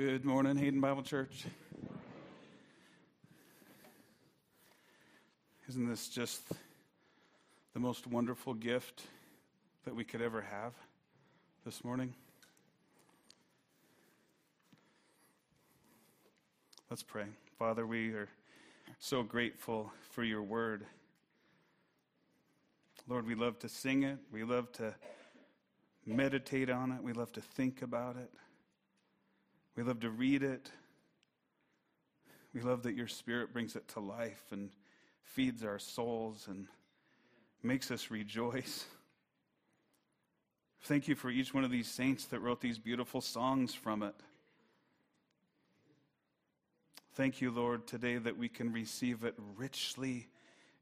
Good morning, Hayden Bible Church. Isn't this just the most wonderful gift that we could ever have this morning? Let's pray. Father, we are so grateful for your word. Lord, we love to sing it. We love to meditate on it. We love to think about it. We love to read it. We love that your spirit brings it to life and feeds our souls and makes us rejoice. Thank you for each one of these saints that wrote these beautiful songs from it. Thank you, Lord, today that we can receive it richly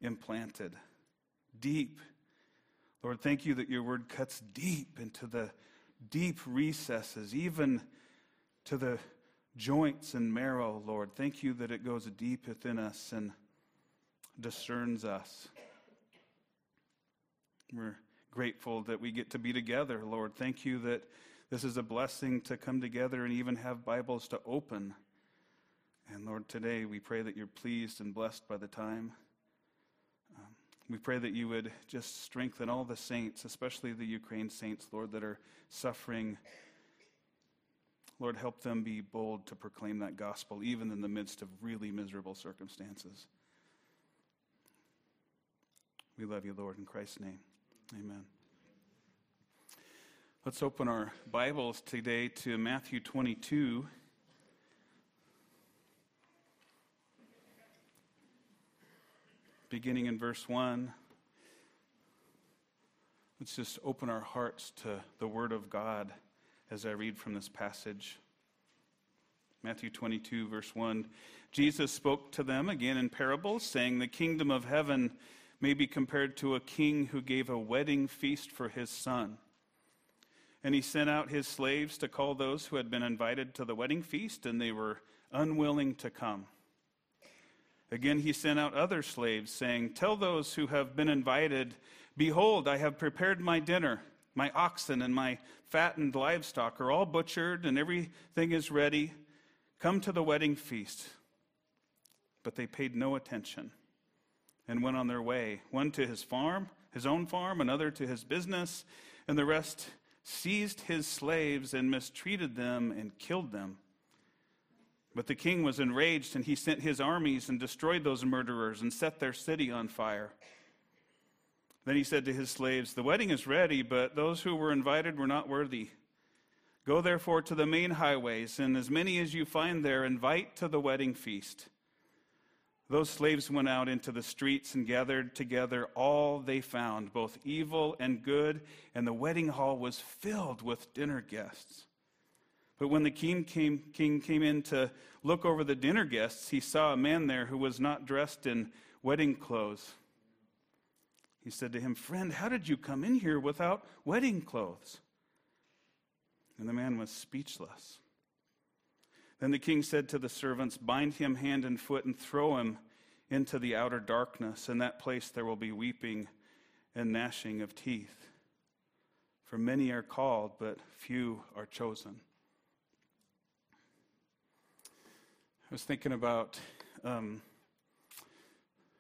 implanted, deep. Lord, thank you that your word cuts deep into the deep recesses, even to the joints and marrow, Lord. Thank you that it goes deep within us and discerns us. We're grateful that we get to be together, Lord. Thank you that this is a blessing to come together and even have Bibles to open. And Lord, today we pray that you're pleased and blessed by the time. Um, we pray that you would just strengthen all the saints, especially the Ukraine saints, Lord, that are suffering Lord, help them be bold to proclaim that gospel, even in the midst of really miserable circumstances. We love you, Lord, in Christ's name. Amen. Let's open our Bibles today to Matthew 22. Beginning in verse 1. Let's just open our hearts to the Word of God as I read from this passage. Matthew 22, verse 1. Jesus spoke to them again in parables, saying, The kingdom of heaven may be compared to a king who gave a wedding feast for his son. And he sent out his slaves to call those who had been invited to the wedding feast, and they were unwilling to come. Again, he sent out other slaves, saying, Tell those who have been invited, Behold, I have prepared my dinner. My oxen and my fattened livestock are all butchered, and everything is ready. Come to the wedding feast. But they paid no attention and went on their way, one to his farm, his own farm, another to his business, and the rest seized his slaves and mistreated them and killed them. But the king was enraged, and he sent his armies and destroyed those murderers and set their city on fire. Then he said to his slaves, The wedding is ready, but those who were invited were not worthy. Go therefore to the main highways, and as many as you find there, invite to the wedding feast. Those slaves went out into the streets and gathered together all they found, both evil and good, and the wedding hall was filled with dinner guests. But when the king came, king came in to look over the dinner guests, he saw a man there who was not dressed in wedding clothes. He said to him, Friend, how did you come in here without wedding clothes? And the man was speechless. Then the king said to the servants, Bind him hand and foot and throw him into the outer darkness. In that place there will be weeping and gnashing of teeth. For many are called, but few are chosen. I was thinking about um,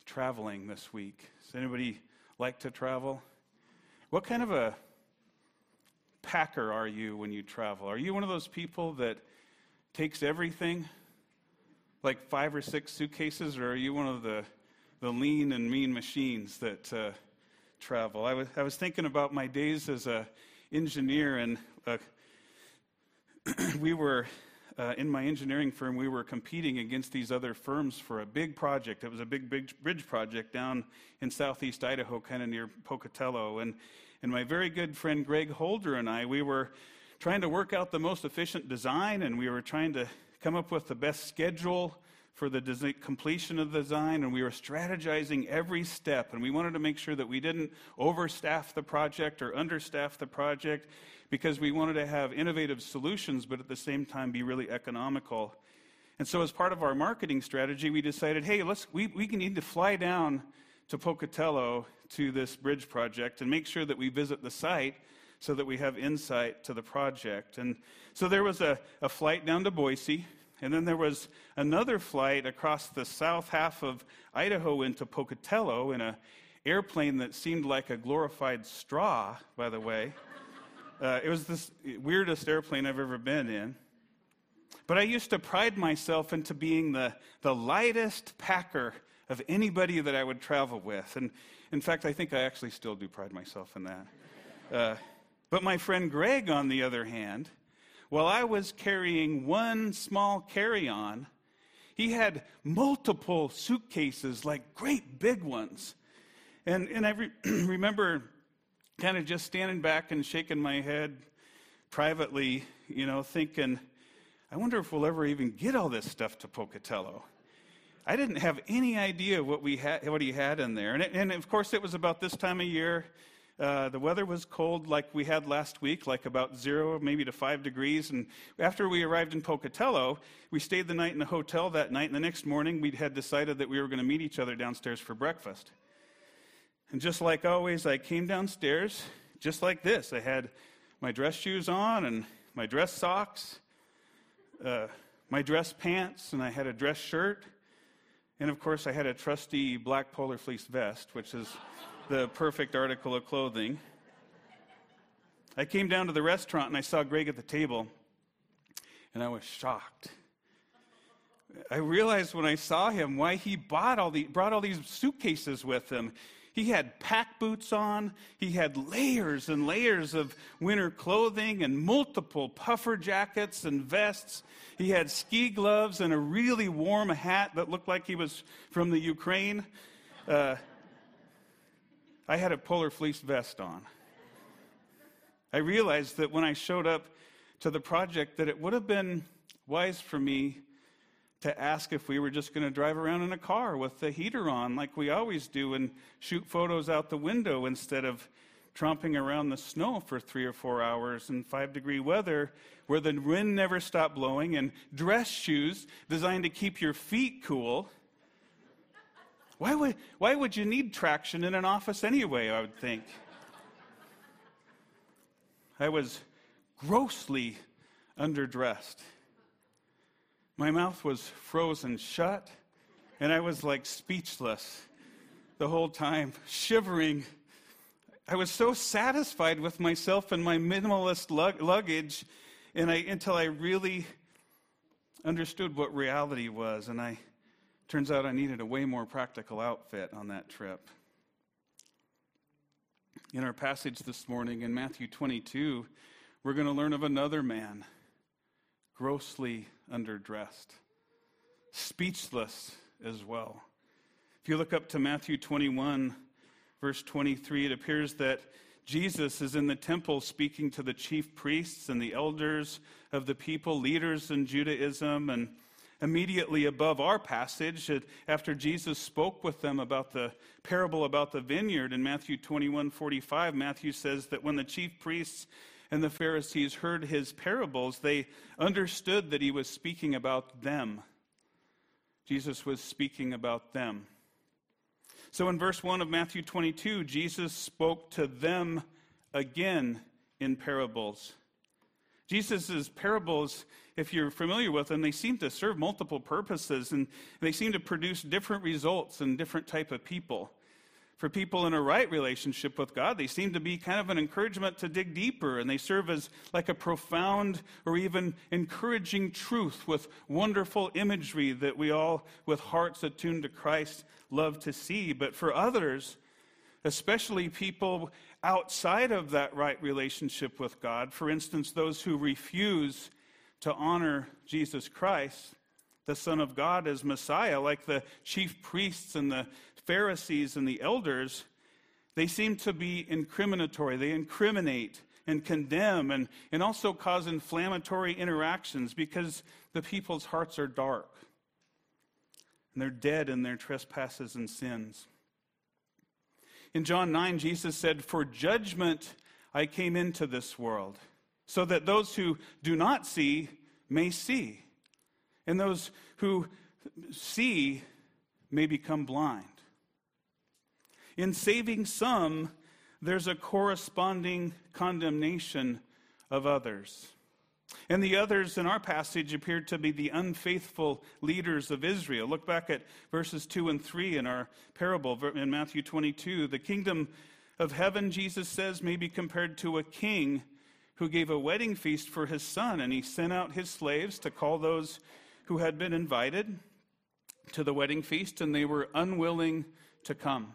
traveling this week. Does anybody like to travel? What kind of a packer are you when you travel? Are you one of those people that takes everything, like five or six suitcases, or are you one of the, the lean and mean machines that uh, travel? I was, I was thinking about my days as an engineer, and uh, we were uh, in my engineering firm, we were competing against these other firms for a big project. It was a big, big bridge project down in southeast Idaho, kind of near Pocatello. And, and my very good friend Greg Holder and I, we were trying to work out the most efficient design, and we were trying to come up with the best schedule for the design, completion of the design, and we were strategizing every step. And we wanted to make sure that we didn't overstaff the project or understaff the project because we wanted to have innovative solutions, but at the same time be really economical. And so, as part of our marketing strategy, we decided hey, let's, we, we need to fly down to Pocatello to this bridge project and make sure that we visit the site so that we have insight to the project. And so there was a, a flight down to Boise, and then there was another flight across the south half of Idaho into Pocatello in an airplane that seemed like a glorified straw, by the way. Uh, it was the weirdest airplane I've ever been in. But I used to pride myself into being the, the lightest packer of anybody that I would travel with. And in fact, I think I actually still do pride myself in that. Uh, but my friend Greg, on the other hand, while I was carrying one small carry on, he had multiple suitcases, like great big ones. And, and I re- remember kind of just standing back and shaking my head privately, you know, thinking, I wonder if we'll ever even get all this stuff to Pocatello. I didn't have any idea what we had, what he had in there, and, it, and of course it was about this time of year. Uh, the weather was cold like we had last week, like about zero, maybe to five degrees. And after we arrived in Pocatello, we stayed the night in the hotel that night. And the next morning, we had decided that we were going to meet each other downstairs for breakfast. And just like always, I came downstairs just like this. I had my dress shoes on and my dress socks, uh, my dress pants, and I had a dress shirt. And of course, I had a trusty black polar fleece vest, which is the perfect article of clothing. I came down to the restaurant and I saw Greg at the table, and I was shocked. I realized when I saw him why he bought all the, brought all these suitcases with him. He had pack boots on. He had layers and layers of winter clothing and multiple puffer jackets and vests. He had ski gloves and a really warm hat that looked like he was from the Ukraine. Uh, I had a polar fleece vest on. I realized that when I showed up to the project that it would have been wise for me to ask if we were just going to drive around in a car with the heater on like we always do and shoot photos out the window instead of tromping around the snow for three or four hours in five degree weather where the wind never stopped blowing and dress shoes designed to keep your feet cool why would, why would you need traction in an office anyway, I would think? I was grossly underdressed. My mouth was frozen shut, and I was like speechless the whole time, shivering. I was so satisfied with myself and my minimalist lug- luggage and I, until I really understood what reality was, and I Turns out I needed a way more practical outfit on that trip. In our passage this morning in Matthew 22, we're going to learn of another man, grossly underdressed, speechless as well. If you look up to Matthew 21, verse 23, it appears that Jesus is in the temple speaking to the chief priests and the elders of the people, leaders in Judaism, and immediately above our passage, after Jesus spoke with them about the parable about the vineyard in Matthew 21 45, Matthew says that when the chief priests and the Pharisees heard his parables, they understood that he was speaking about them. Jesus was speaking about them. So in verse 1 of Matthew 22, Jesus spoke to them again in parables. Jesus' parables if you're familiar with them, they seem to serve multiple purposes and they seem to produce different results in different type of people. For people in a right relationship with God, they seem to be kind of an encouragement to dig deeper and they serve as like a profound or even encouraging truth with wonderful imagery that we all, with hearts attuned to Christ, love to see. But for others, especially people outside of that right relationship with God, for instance, those who refuse to honor Jesus Christ, the Son of God, as Messiah, like the chief priests and the Pharisees and the elders, they seem to be incriminatory. They incriminate and condemn and, and also cause inflammatory interactions because the people's hearts are dark and they're dead in their trespasses and sins. In John 9, Jesus said, For judgment I came into this world so that those who do not see may see, and those who see may become blind. In saving some, there's a corresponding condemnation of others. And the others in our passage appear to be the unfaithful leaders of Israel. Look back at verses 2 and 3 in our parable in Matthew 22. The kingdom of heaven, Jesus says, may be compared to a king who gave a wedding feast for his son, and he sent out his slaves to call those who had been invited to the wedding feast, and they were unwilling to come.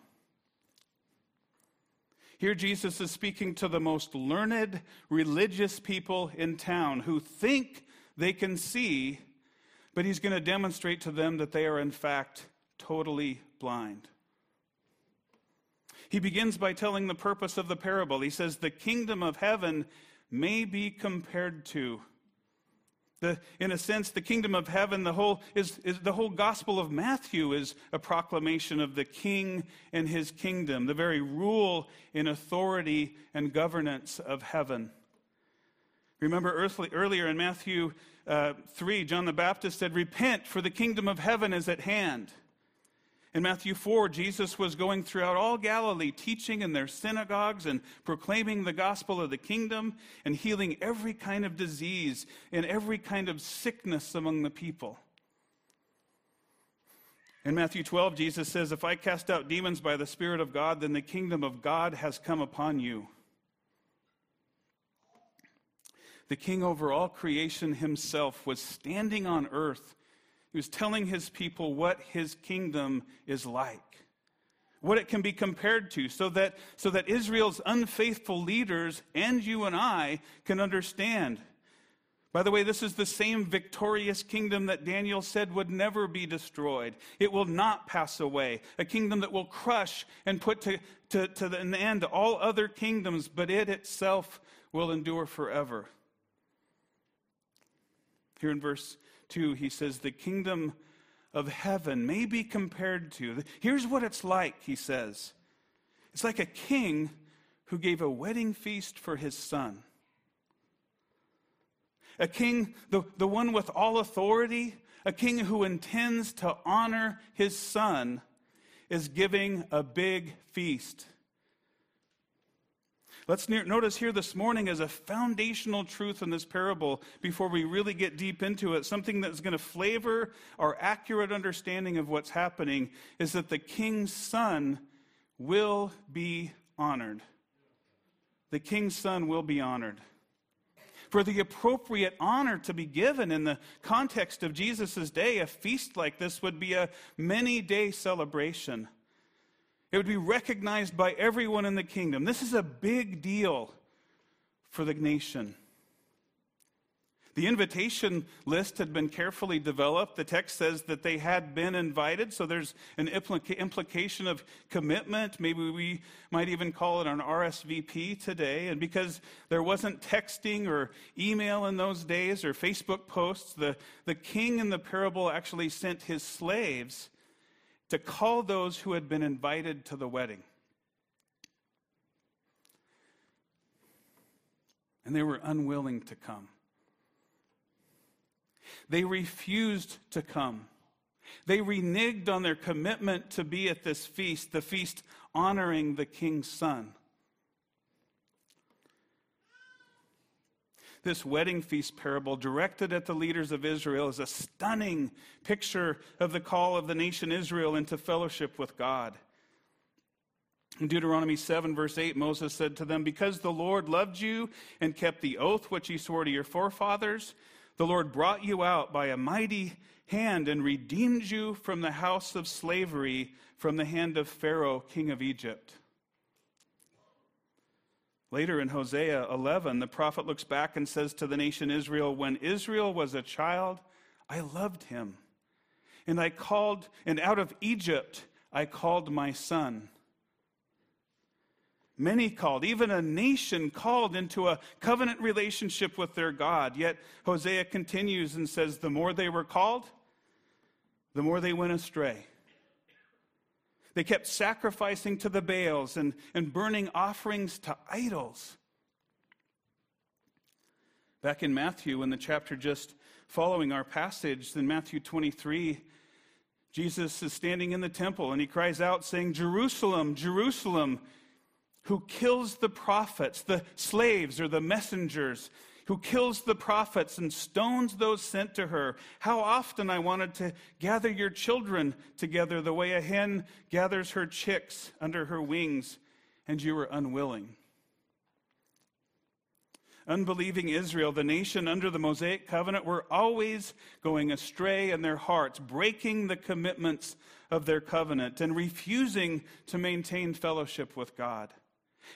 Here, Jesus is speaking to the most learned religious people in town who think they can see, but he's going to demonstrate to them that they are, in fact, totally blind. He begins by telling the purpose of the parable. He says, The kingdom of heaven may be compared to the, in a sense, the kingdom of heaven, the whole, is, is, the whole gospel of Matthew is a proclamation of the king and his kingdom, the very rule and authority and governance of heaven. Remember earthly, earlier in Matthew uh, 3, John the Baptist said, Repent, for the kingdom of heaven is at hand. In Matthew 4, Jesus was going throughout all Galilee, teaching in their synagogues and proclaiming the gospel of the kingdom and healing every kind of disease and every kind of sickness among the people. In Matthew 12, Jesus says, If I cast out demons by the Spirit of God, then the kingdom of God has come upon you. The king over all creation himself was standing on earth he was telling his people what his kingdom is like, what it can be compared to, so that, so that Israel's unfaithful leaders and you and I can understand. By the way, this is the same victorious kingdom that Daniel said would never be destroyed. It will not pass away. A kingdom that will crush and put to, to, to an end all other kingdoms, but it itself will endure forever. Here in verse 2, he says, The kingdom of heaven may be compared to. Here's what it's like, he says. It's like a king who gave a wedding feast for his son. A king, the, the one with all authority, a king who intends to honor his son, is giving a big feast. Let's notice here this morning as a foundational truth in this parable before we really get deep into it, something that's going to flavor our accurate understanding of what's happening is that the king's son will be honored. The king's son will be honored. For the appropriate honor to be given in the context of Jesus' day, a feast like this would be a many day celebration. It would be recognized by everyone in the kingdom. This is a big deal for the nation. The invitation list had been carefully developed. The text says that they had been invited, so there's an implica- implication of commitment. Maybe we might even call it an RSVP today. And because there wasn't texting or email in those days or Facebook posts, the, the king in the parable actually sent his slaves to call those who had been invited to the wedding. And they were unwilling to come. They refused to come. They reneged on their commitment to be at this feast, the feast honoring the king's son. This wedding feast parable directed at the leaders of Israel is a stunning picture of the call of the nation Israel into fellowship with God. In Deuteronomy 7, verse 8, Moses said to them, Because the Lord loved you and kept the oath which he swore to your forefathers, the Lord brought you out by a mighty hand and redeemed you from the house of slavery, from the hand of Pharaoh, king of Egypt. Later in Hosea 11, the prophet looks back and says to the nation Israel, When Israel was a child, I loved him. And I called, and out of Egypt I called my son. Many called, even a nation called into a covenant relationship with their God. Yet Hosea continues and says, The more they were called, the more they went astray. They kept sacrificing to the Baals and, and burning offerings to idols. Back in Matthew, in the chapter just following our passage, in Matthew 23, Jesus is standing in the temple and he cries out, saying, Jerusalem, Jerusalem, who kills the prophets, the slaves or the messengers, who kills the prophets and stones those sent to her. How often I wanted to gather your children together the way a hen gathers her chicks under her wings, and you were unwilling. Unbelieving Israel, the nation under the Mosaic covenant, were always going astray in their hearts, breaking the commitments of their covenant and refusing to maintain fellowship with God.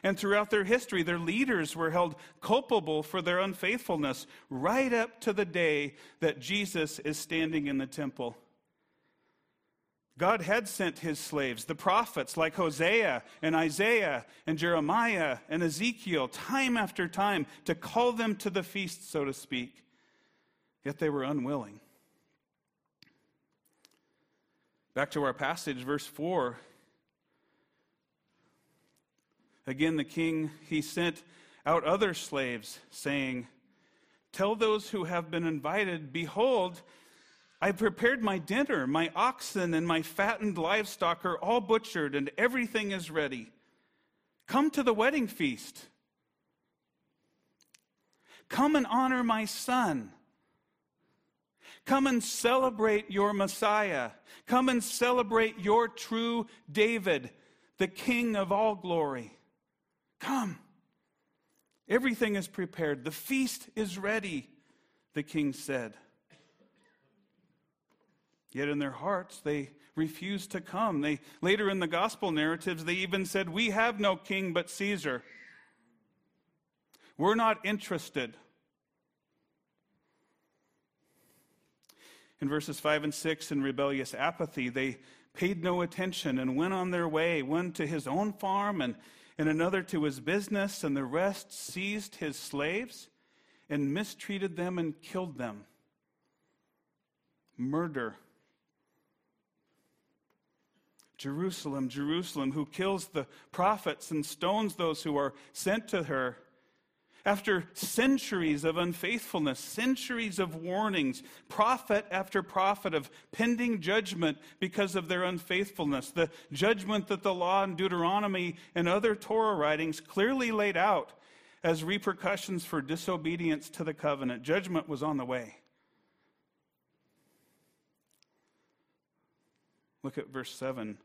And throughout their history, their leaders were held culpable for their unfaithfulness right up to the day that Jesus is standing in the temple. God had sent his slaves, the prophets like Hosea and Isaiah and Jeremiah and Ezekiel, time after time to call them to the feast, so to speak. Yet they were unwilling. Back to our passage, verse 4 Again, the king, he sent out other slaves, saying, Tell those who have been invited, Behold, I prepared my dinner. My oxen and my fattened livestock are all butchered, and everything is ready. Come to the wedding feast. Come and honor my son. Come and celebrate your Messiah. Come and celebrate your true David, the King of all glory. Come. Everything is prepared. The feast is ready, the king said. Yet in their hearts, they refused to come. They, later in the gospel narratives, they even said, We have no king but Caesar. We're not interested. In verses 5 and 6, in rebellious apathy, they paid no attention and went on their way, one to his own farm and and another to his business, and the rest seized his slaves and mistreated them and killed them. Murder. Jerusalem, Jerusalem, who kills the prophets and stones those who are sent to her. After centuries of unfaithfulness, centuries of warnings, prophet after prophet of pending judgment because of their unfaithfulness, the judgment that the law in Deuteronomy and other Torah writings clearly laid out as repercussions for disobedience to the covenant, judgment was on the way. Look at verse 7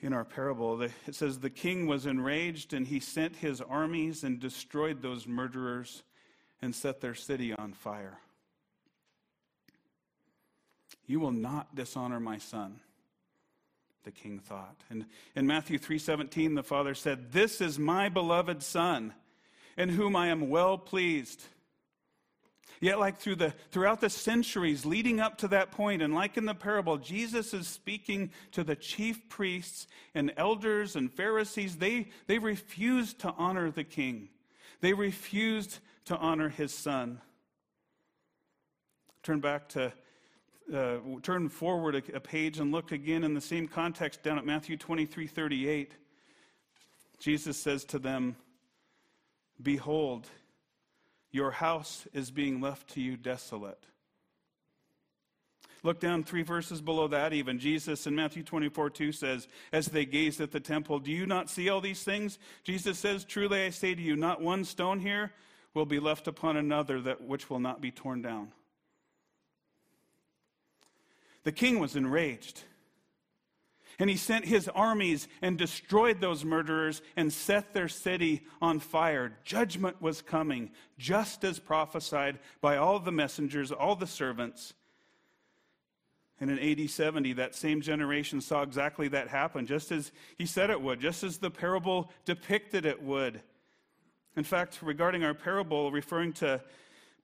in our parable. It says, The king was enraged, and he sent his armies and destroyed those murderers and set their city on fire. You will not dishonor my son, the king thought. And in Matthew 3:17 the father said, "This is my beloved son, in whom I am well pleased." Yet, like through the, throughout the centuries leading up to that point, and like in the parable, Jesus is speaking to the chief priests and elders and Pharisees. They, they refused to honor the king, they refused to honor his son. Turn back to, uh, turn forward a, a page and look again in the same context down at Matthew 23 38. Jesus says to them, Behold, your house is being left to you desolate. Look down three verses below that, even. Jesus in Matthew 24 2 says, As they gazed at the temple, Do you not see all these things? Jesus says, Truly I say to you, not one stone here will be left upon another that which will not be torn down. The king was enraged. And he sent his armies and destroyed those murderers and set their city on fire. Judgment was coming, just as prophesied by all the messengers, all the servants. And in AD 70, that same generation saw exactly that happen, just as he said it would, just as the parable depicted it would. In fact, regarding our parable, referring to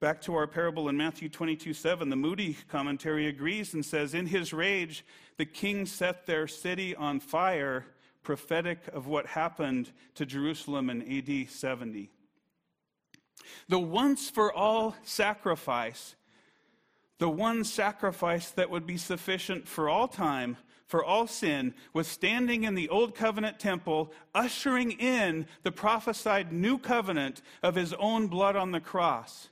Back to our parable in Matthew 22 7, the Moody commentary agrees and says, In his rage, the king set their city on fire, prophetic of what happened to Jerusalem in AD 70. The once for all sacrifice, the one sacrifice that would be sufficient for all time, for all sin, was standing in the Old Covenant temple, ushering in the prophesied new covenant of his own blood on the cross.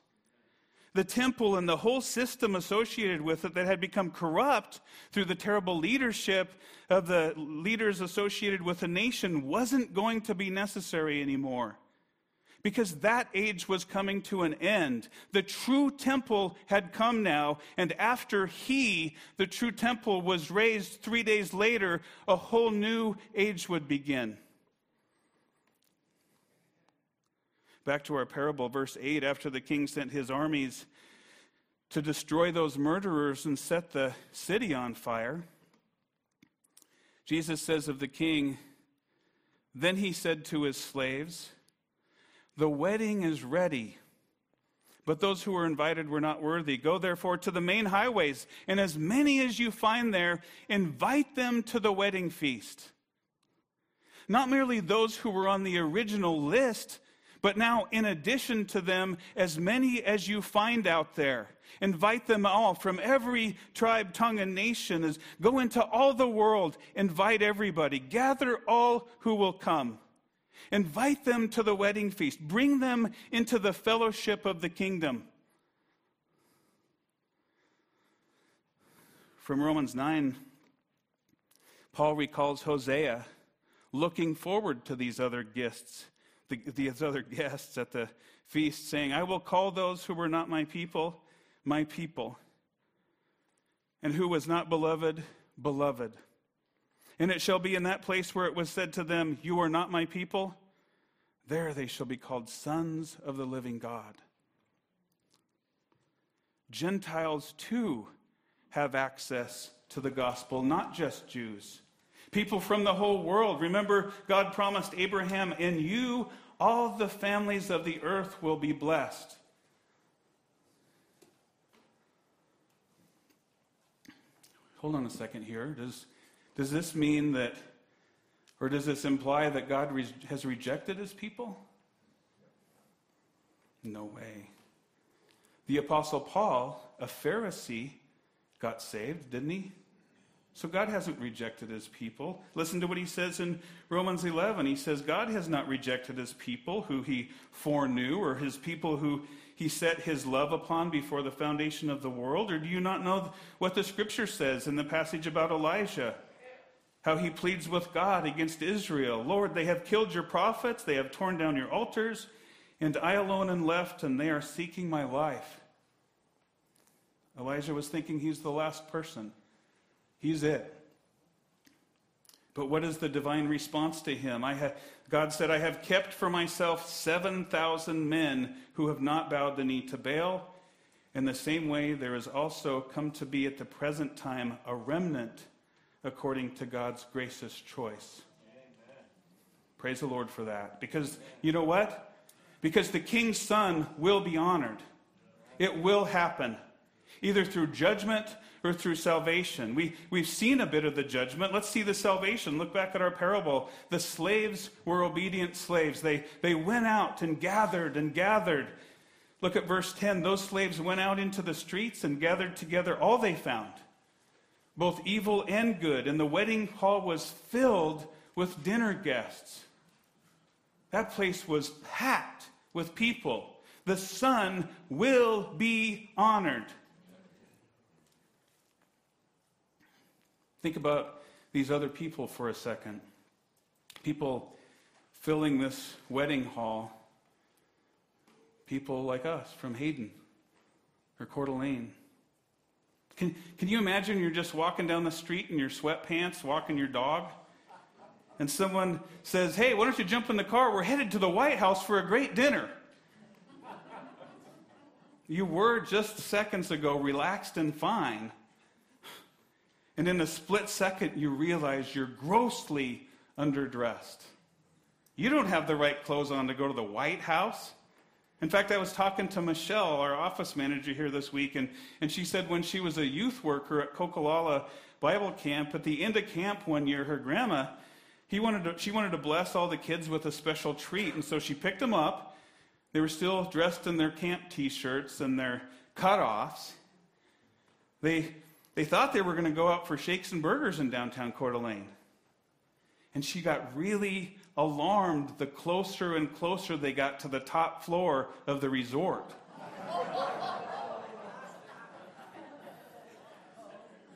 The temple and the whole system associated with it that had become corrupt through the terrible leadership of the leaders associated with the nation wasn't going to be necessary anymore. Because that age was coming to an end. The true temple had come now, and after he, the true temple, was raised three days later, a whole new age would begin. Back to our parable, verse 8 after the king sent his armies to destroy those murderers and set the city on fire, Jesus says of the king, Then he said to his slaves, The wedding is ready. But those who were invited were not worthy. Go therefore to the main highways, and as many as you find there, invite them to the wedding feast. Not merely those who were on the original list, but now, in addition to them, as many as you find out there, invite them all from every tribe, tongue, and nation. As go into all the world, invite everybody, gather all who will come. Invite them to the wedding feast. Bring them into the fellowship of the kingdom. From Romans 9, Paul recalls Hosea looking forward to these other gifts the, these other guests at the feast, saying, I will call those who were not my people, my people, and who was not beloved, beloved. And it shall be in that place where it was said to them, You are not my people, there they shall be called sons of the living God. Gentiles too have access to the gospel, not just Jews. People from the whole world. Remember, God promised Abraham, In you all the families of the earth will be blessed. Hold on a second here. Does, does this mean that, or does this imply that God re- has rejected his people? No way. The Apostle Paul, a Pharisee, got saved, didn't he? So God hasn't rejected his people. Listen to what he says in Romans 11. He says, God has not rejected his people who he foreknew, or his people who he set his love upon before the foundation of the world. Or do you not know what the scripture says in the passage about Elijah? How he pleads with God against Israel Lord, they have killed your prophets, they have torn down your altars, and I alone am left, and they are seeking my life. Elijah was thinking he's the last person. He's it. But what is the divine response to him? I ha- God said, I have kept for myself 7,000 men who have not bowed the knee to Baal. In the same way, there has also come to be at the present time a remnant according to God's gracious choice. Amen. Praise the Lord for that. Because you know what? Because the king's son will be honored. It will happen, either through judgment or through salvation. We, we've seen a bit of the judgment. Let's see the salvation. Look back at our parable. The slaves were obedient slaves. They, they went out and gathered and gathered. Look at verse 10. Those slaves went out into the streets and gathered together all they found, both evil and good. And the wedding hall was filled with dinner guests. That place was packed with people. The Son will be honored. Think about these other people for a second. People filling this wedding hall. People like us from Hayden or Coeur d'Alene. Can, can you imagine you're just walking down the street in your sweatpants, walking your dog, and someone says, Hey, why don't you jump in the car? We're headed to the White House for a great dinner. you were just seconds ago relaxed and fine. And in a split second, you realize you're grossly underdressed. You don't have the right clothes on to go to the White House. In fact, I was talking to Michelle, our office manager here this week, and, and she said when she was a youth worker at Cocolalla Bible Camp, at the end of camp one year, her grandma, he wanted to, she wanted to bless all the kids with a special treat. And so she picked them up. They were still dressed in their camp t shirts and their cutoffs. They they thought they were going to go out for shakes and burgers in downtown Coeur d'Alene. And she got really alarmed the closer and closer they got to the top floor of the resort.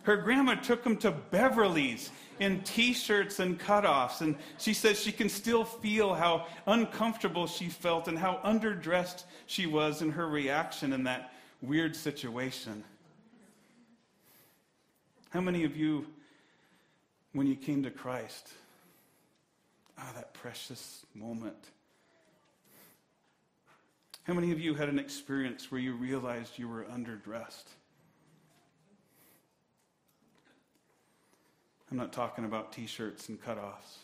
Her grandma took them to Beverly's in t shirts and cutoffs, and she says she can still feel how uncomfortable she felt and how underdressed she was in her reaction in that weird situation. How many of you, when you came to Christ, ah, that precious moment? How many of you had an experience where you realized you were underdressed? I'm not talking about t shirts and cutoffs.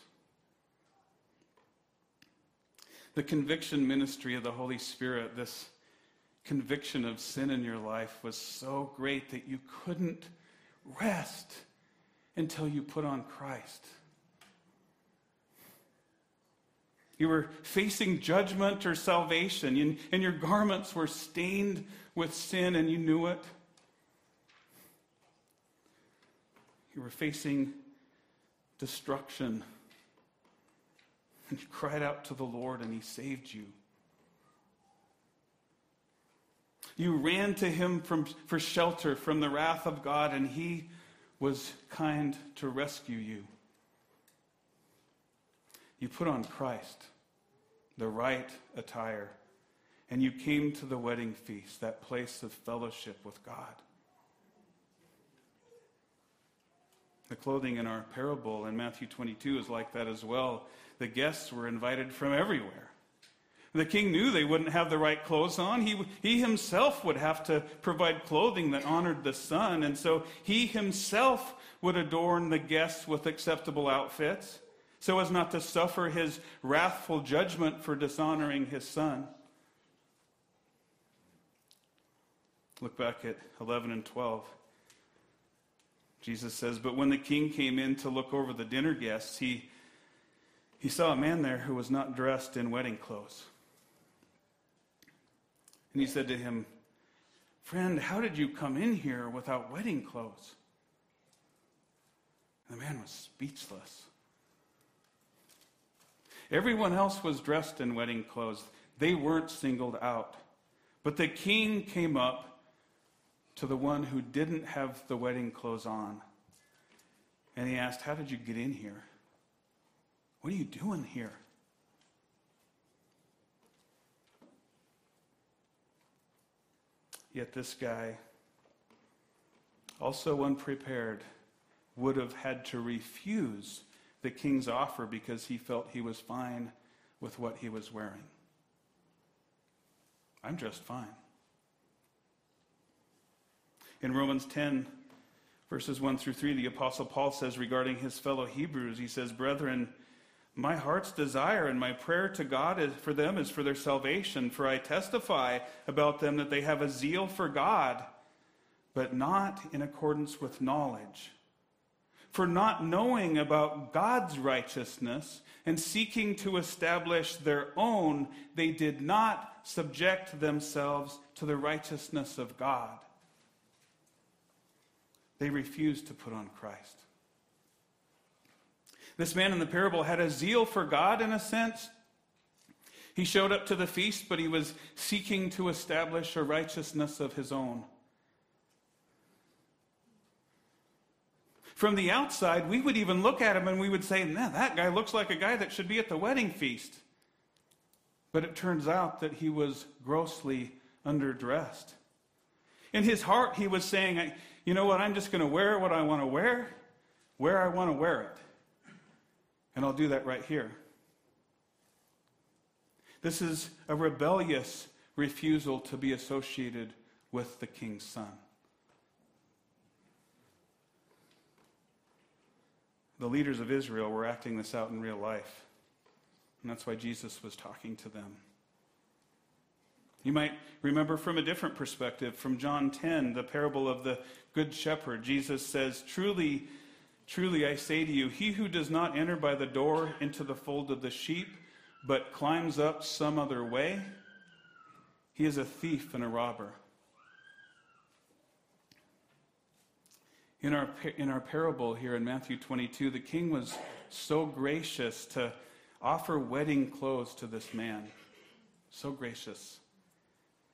The conviction ministry of the Holy Spirit, this conviction of sin in your life, was so great that you couldn't rest until you put on Christ. You were facing judgment or salvation, and your garments were stained with sin, and you knew it. You were facing destruction. And you cried out to the Lord, and He saved you. You ran to Him from, for shelter from the wrath of God, and He was kind to rescue you. You put on Christ, the right attire, and you came to the wedding feast, that place of fellowship with God. The clothing in our parable in Matthew 22 is like that as well. The guests were invited from everywhere. The king knew they wouldn't have the right clothes on. He, he himself would have to provide clothing that honored the son, and so he himself would adorn the guests with acceptable outfits so as not to suffer his wrathful judgment for dishonoring his son. Look back at 11 and 12. Jesus says, But when the king came in to look over the dinner guests, he, he saw a man there who was not dressed in wedding clothes. And he said to him, Friend, how did you come in here without wedding clothes? the man was speechless. Everyone else was dressed in wedding clothes. They weren't singled out. But the king came up to the one who didn't have the wedding clothes on. And he asked, How did you get in here? What are you doing here? Yet this guy, also unprepared, would have had to refuse the king's offer because he felt he was fine with what he was wearing. I'm just fine. In Romans 10, verses 1 through 3, the Apostle Paul says regarding his fellow Hebrews, he says, Brethren, my heart's desire and my prayer to God is, for them is for their salvation, for I testify about them that they have a zeal for God, but not in accordance with knowledge. For not knowing about God's righteousness and seeking to establish their own, they did not subject themselves to the righteousness of God. They refused to put on Christ. This man in the parable had a zeal for God in a sense. He showed up to the feast, but he was seeking to establish a righteousness of his own. From the outside, we would even look at him and we would say, man, that guy looks like a guy that should be at the wedding feast. But it turns out that he was grossly underdressed. In his heart, he was saying, you know what, I'm just going to wear what I want to wear, where I want to wear it. And I'll do that right here. This is a rebellious refusal to be associated with the king's son. The leaders of Israel were acting this out in real life. And that's why Jesus was talking to them. You might remember from a different perspective, from John 10, the parable of the Good Shepherd. Jesus says, Truly, truly I say to you, he who does not enter by the door into the fold of the sheep, but climbs up some other way, he is a thief and a robber. In our, in our parable here in Matthew 22, the king was so gracious to offer wedding clothes to this man. So gracious.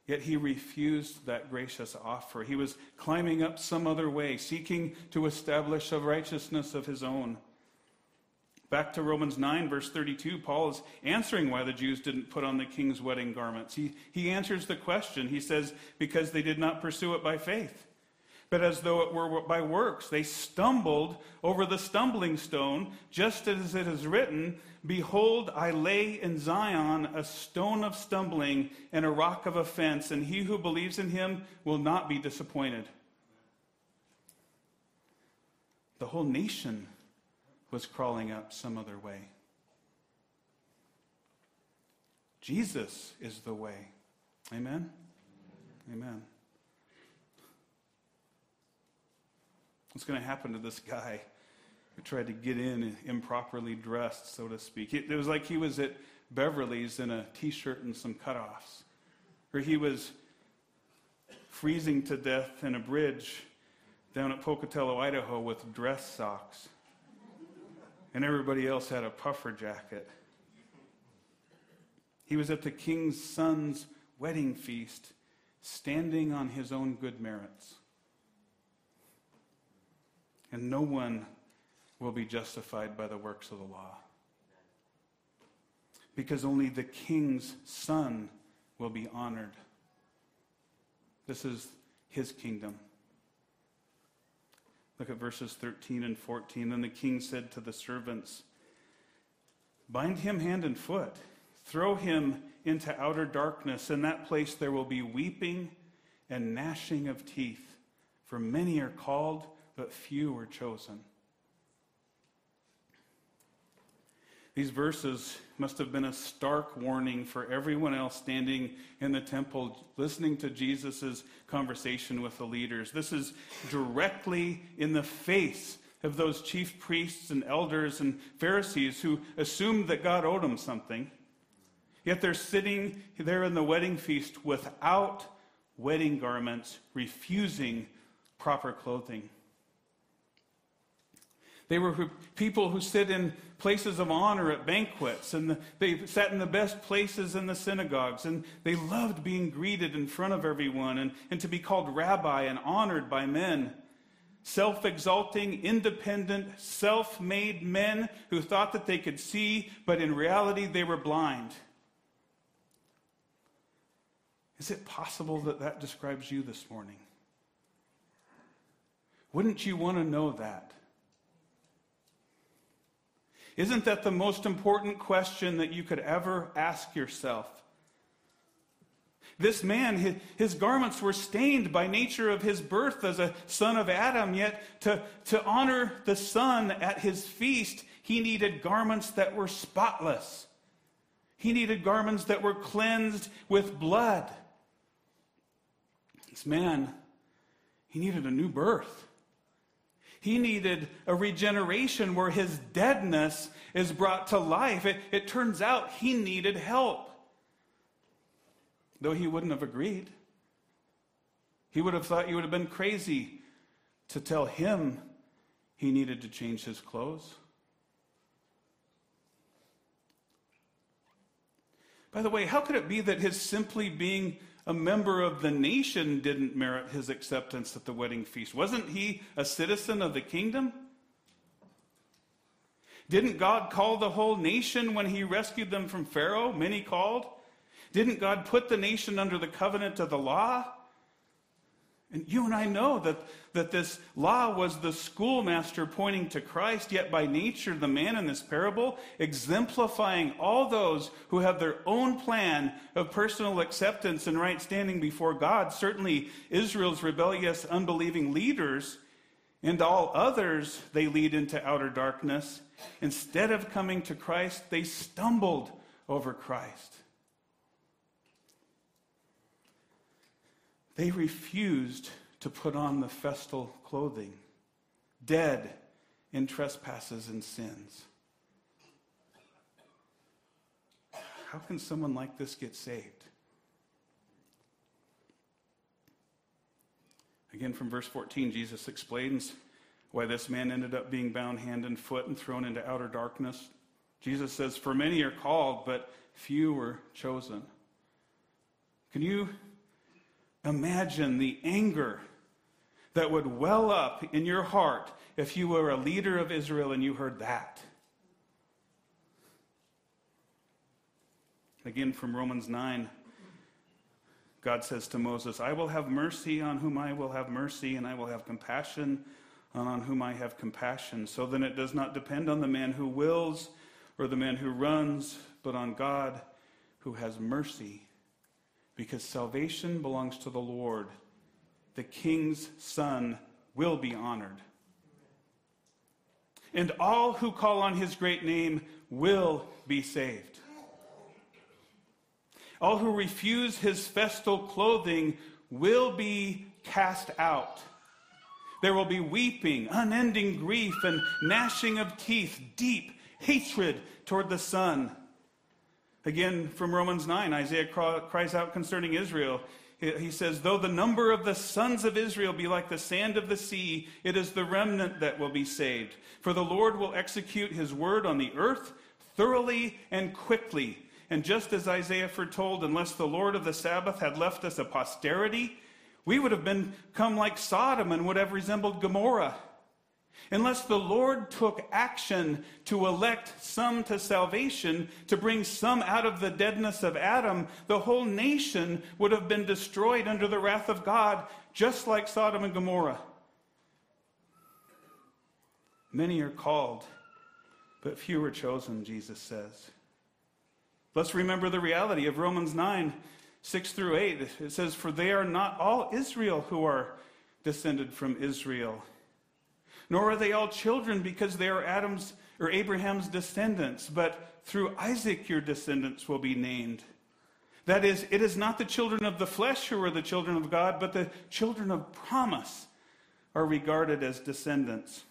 Yet he refused that gracious offer. He was climbing up some other way, seeking to establish a righteousness of his own. Back to Romans 9, verse 32, Paul is answering why the Jews didn't put on the king's wedding garments. He, he answers the question. He says, because they did not pursue it by faith but as though it were by works. They stumbled over the stumbling stone, just as it is written Behold, I lay in Zion a stone of stumbling and a rock of offense, and he who believes in him will not be disappointed. The whole nation was crawling up some other way. Jesus is the way. Amen? Amen. What's going to happen to this guy who tried to get in improperly dressed, so to speak? It, was like he was at Beverly's in a t shirt and some cutoffs, or he was freezing to death in a bridge down at Pocatello, Idaho, with dress socks. And everybody else had a puffer jacket. He was at the king's son's wedding feast, standing on his own good merits and no one will be justified by the works of the law. Because only the king's son will be honored. This is his kingdom. Look at verses 13 and 14. Then the king said to the servants, Bind him hand and foot, throw him into outer darkness. In that place there will be weeping and gnashing of teeth, for many are called but few were chosen. These verses must have been a stark warning for everyone else standing in the temple listening to Jesus' conversation with the leaders. This is directly in the face of those chief priests and elders and Pharisees who assumed that God owed them something. Yet they're sitting there in the wedding feast without wedding garments, refusing proper clothing. They were people who sit in places of honor at banquets, and they sat in the best places in the synagogues, and they loved being greeted in front of everyone and, and to be called rabbi and honored by men. Self exalting, independent, self made men who thought that they could see, but in reality they were blind. Is it possible that that describes you this morning? Wouldn't you want to know that? Isn't that the most important question that you could ever ask yourself? This man, his, garments were stained by nature of his birth as a son of Adam, yet to, to honor the son at his feast, he needed garments that were spotless. He needed garments that were cleansed with blood. This man, he needed a new birth. He needed a regeneration where his deadness is brought to life. It, it turns out he needed help. Though he wouldn't have agreed. He would have thought you would have been crazy to tell him he needed to change his clothes. By the way, how could it be that his simply being a member of the nation didn't merit his acceptance at the wedding feast. Wasn't he a citizen of the kingdom? Didn't God call the whole nation when he rescued them from Pharaoh? Many called. Didn't God put the nation under the covenant of the law? And you and I know that, that this law was the schoolmaster pointing to Christ, yet by nature, the man in this parable, exemplifying all those who have their own plan of personal acceptance and right standing before God. Certainly, Israel's rebellious, unbelieving leaders and all others they lead into outer darkness. Instead of coming to Christ, they stumbled over Christ. They refused to put on the festal clothing, dead in trespasses and sins. How can someone like this get saved? Again, from verse 14, Jesus explains why this man ended up being bound hand and foot and thrown into outer darkness. Jesus says, For many are called, but few were chosen. Can you Imagine the anger that would well up in your heart if you were a leader of Israel and you heard that. Again, from Romans 9, God says to Moses, I will have mercy on whom I will have mercy, and I will have compassion on whom I have compassion. So then it does not depend on the man who wills or the man who runs, but on God who has mercy. Because salvation belongs to the Lord. The king's son will be honored. And all who call on his great name will be saved. All who refuse his festal clothing will be cast out. There will be weeping, unending grief, and gnashing of teeth, deep hatred toward the Son. Again, from Romans 9, Isaiah cries out concerning Israel. He says, Though the number of the sons of Israel be like the sand of the sea, it is the remnant that will be saved. For the Lord will execute his word on the earth thoroughly and quickly. And just as Isaiah foretold, unless the Lord of the Sabbath had left us a posterity, we would have become like Sodom and would have resembled Gomorrah. Unless the Lord took action to elect some to salvation, to bring some out of the deadness of Adam, the whole nation would have been destroyed under the wrath of God, just like Sodom and Gomorrah. Many are called, but few are chosen, Jesus says. Let's remember the reality of Romans 9 6 through 8. It says, For they are not all Israel who are descended from Israel, nor are they all children because they are Adam's or Abraham's descendants, but through Isaac your descendants will be named. That is, it is not the children of the flesh who are the children of God, but the children of promise are regarded as descendants.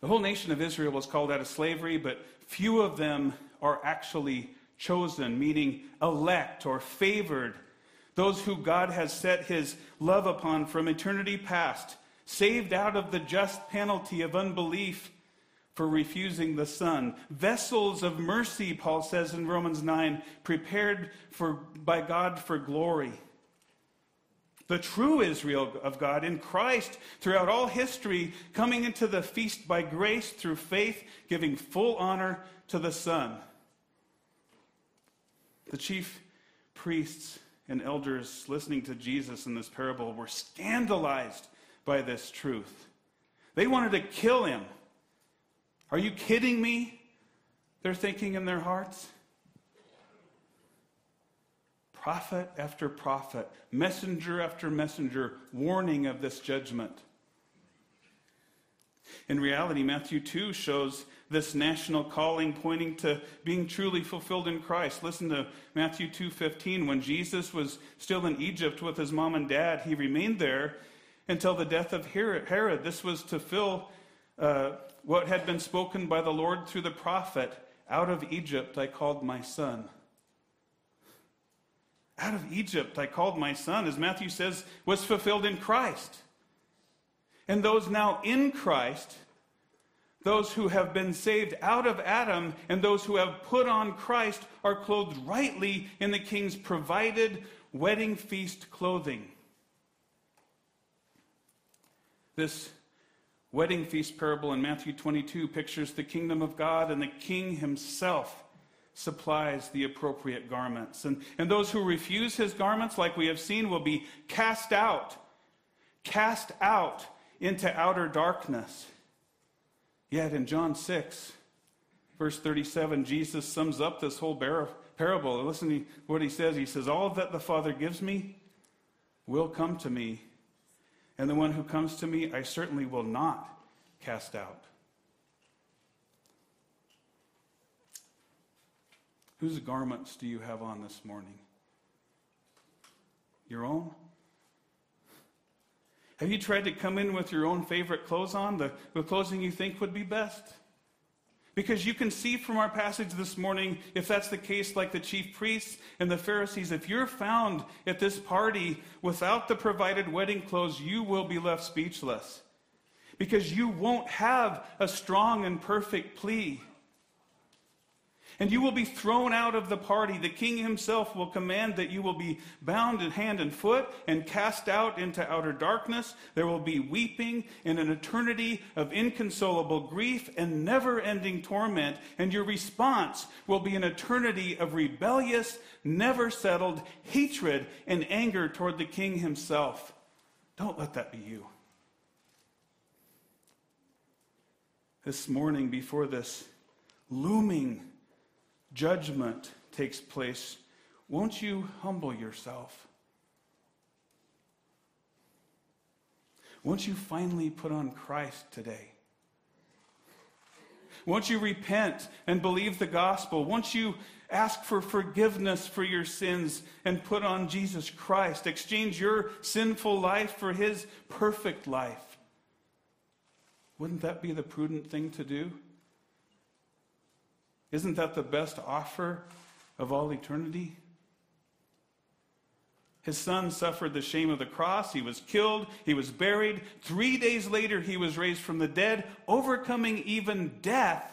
The whole nation of Israel was called out of slavery, but few of them are actually chosen, meaning elect or favored, those who God has set his love upon from eternity past, saved out of the just penalty of unbelief for refusing the Son. Vessels of mercy, Paul says in Romans 9, prepared for, by God for glory. The true Israel of God in Christ throughout all history, coming into the feast by grace through faith, giving full honor to the Son. The chief priests and elders listening to Jesus in this parable were scandalized by this truth. They wanted to kill him. Are you kidding me? They're thinking in their hearts. Prophet after prophet, messenger after messenger, warning of this judgment. In reality, Matthew 2 shows this national calling pointing to being truly fulfilled in Christ. Listen to Matthew 2:15 when Jesus was still in Egypt with his mom and dad, he remained there until the death of Herod. This was to fill uh, what had been spoken by the Lord through the prophet, out of Egypt I called my son. Out of Egypt I called my son, as Matthew says, was fulfilled in Christ. And those now in Christ those who have been saved out of Adam and those who have put on Christ are clothed rightly in the king's provided wedding feast clothing. This wedding feast parable in Matthew 22 pictures the kingdom of God, and the king himself supplies the appropriate garments. And, and those who refuse his garments, like we have seen, will be cast out, cast out into outer darkness. Yet in John 6, verse 37, Jesus sums up this whole parable. Listen to what he says. He says, All that the Father gives me will come to me, and the one who comes to me, I certainly will not cast out. Whose garments do you have on this morning? Your own? Have you tried to come in with your own favorite clothes on, the, the clothing you think would be best? Because you can see from our passage this morning, if that's the case, like the chief priests and the Pharisees, if you're found at this party without the provided wedding clothes, you will be left speechless. Because you won't have a strong and perfect plea. And you will be thrown out of the party. The king himself will command that you will be bound in hand and foot and cast out into outer darkness. There will be weeping and an eternity of inconsolable grief and never ending torment. And your response will be an eternity of rebellious, never settled hatred and anger toward the king himself. Don't let that be you. This morning, before this looming judgment takes place, won't you humble yourself? Won't you finally put on Christ today? Won't you repent and believe the gospel? Won't you ask for forgiveness for your sins and put on Jesus Christ? Exchange your sinful life for his perfect life. Wouldn't that be the prudent thing to do? Isn't that the best offer of all eternity? His son suffered the shame of the cross. He was killed. He was buried. Three days later, he was raised from the dead, overcoming even death,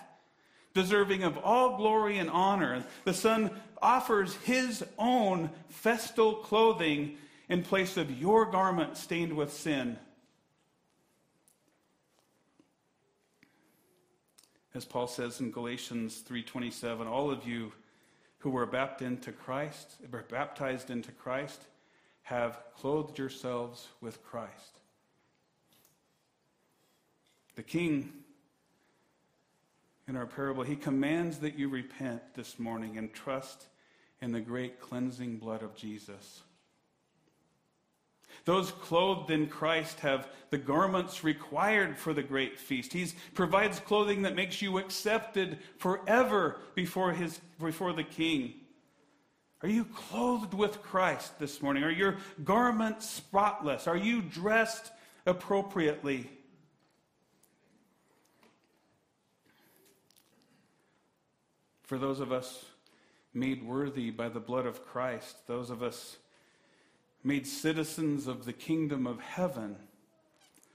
deserving of all glory and honor. The son offers his own festal clothing in place of your garment stained with sin. As Paul says in Galatians 3:27, all of you who were baptized into Christ, were baptized into Christ, have clothed yourselves with Christ. The king in our parable, he commands that you repent this morning and trust in the great cleansing blood of Jesus. Those clothed in Christ have the garments required for the great feast. He provides clothing that makes you accepted forever before, his, before the King. Are you clothed with Christ this morning? Are your garments spotless? Are you dressed appropriately? For those of us made worthy by the blood of Christ, those of us made citizens of the kingdom of heaven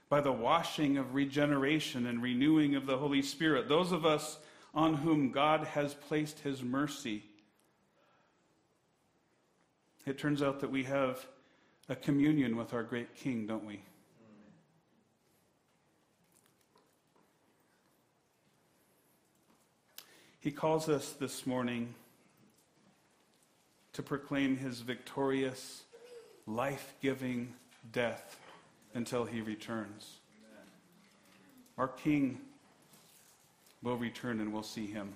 by the washing of regeneration and renewing of the Holy Spirit. Those of us on whom God has placed his mercy. It turns out that we have a communion with our great King, don't we? He calls us this morning to proclaim his victorious life giving death until he returns. Our King will return and we'll see him.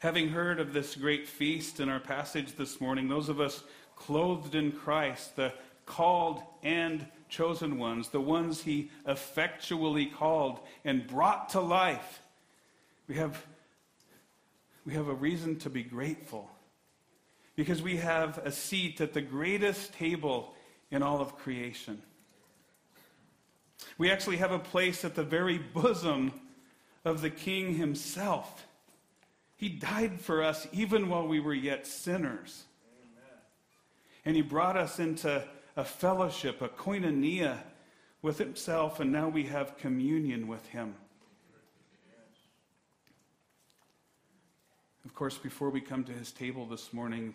Having heard of this great feast in our passage this morning, those of us clothed in Christ, the called and chosen ones, the ones he effectually called and brought to life, we have we have a reason to be grateful because we have a seat at the greatest table in all of creation. We actually have a place at the very bosom of the King himself. He died for us even while we were yet sinners. Amen. And he brought us into a fellowship, a koinonia with himself, and now we have communion with him. Of course, before we come to his table this morning,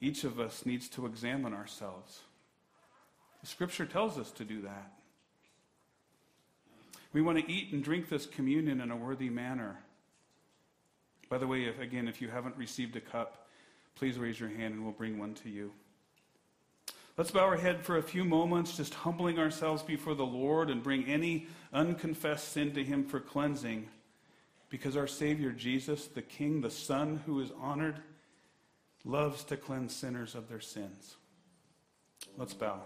each of us needs to examine ourselves. The scripture tells us to do that. We want to eat and drink this communion in a worthy manner. By the way, if, again, if you haven't received a cup, please raise your hand and we'll bring one to you. Let's bow our head for a few moments, just humbling ourselves before the Lord and bring any unconfessed sin to Him for cleansing. Because our Savior Jesus, the King, the Son who is honored, loves to cleanse sinners of their sins. Let's bow.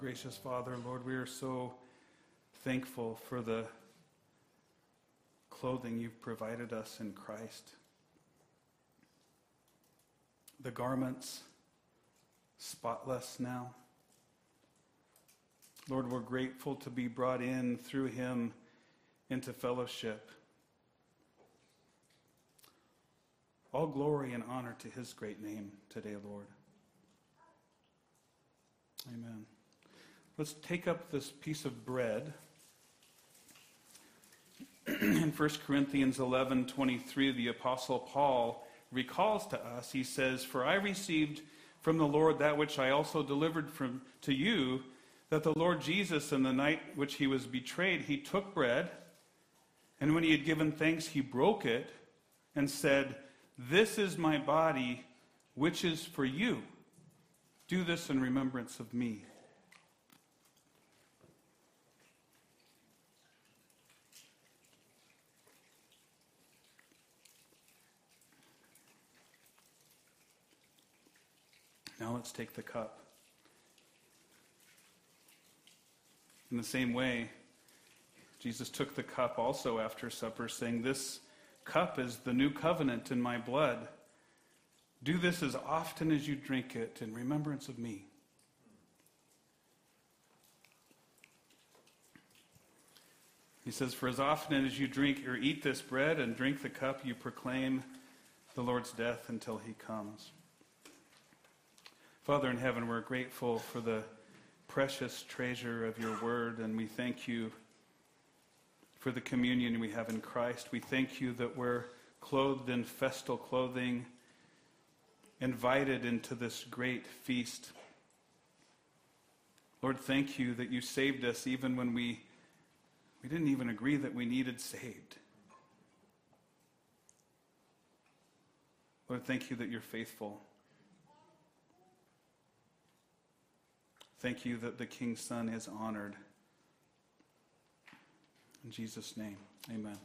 Gracious Father, Lord, we are so thankful for the clothing you've provided us in Christ. The garments, spotless now. Lord, we're grateful to be brought in through him into fellowship. All glory and honor to his great name today, Lord. Amen. Let's take up this piece of bread. In 1 Corinthians 11 23, the Apostle Paul recalls to us, he says, For I received from the Lord that which I also delivered from, to you, that the Lord Jesus, in the night which he was betrayed, he took bread, and when he had given thanks, he broke it and said, This is my body, which is for you. Do this in remembrance of me. Now let's take the cup. In the same way, Jesus took the cup also after supper, saying, This cup is the new covenant in my blood. Do this as often as you drink it in remembrance of me. He says, For as often as you drink or eat this bread and drink the cup, you proclaim the Lord's death until he comes. Father in heaven, we're grateful for the precious treasure of your word, and we thank you for the communion we have in Christ. We thank you that we're clothed in festal clothing invited into this great feast. Lord, thank you that you saved us even when we, we didn't even agree that we needed saved. Lord, thank you that you're faithful. Thank you that the King's Son is honored. In Jesus' name, amen.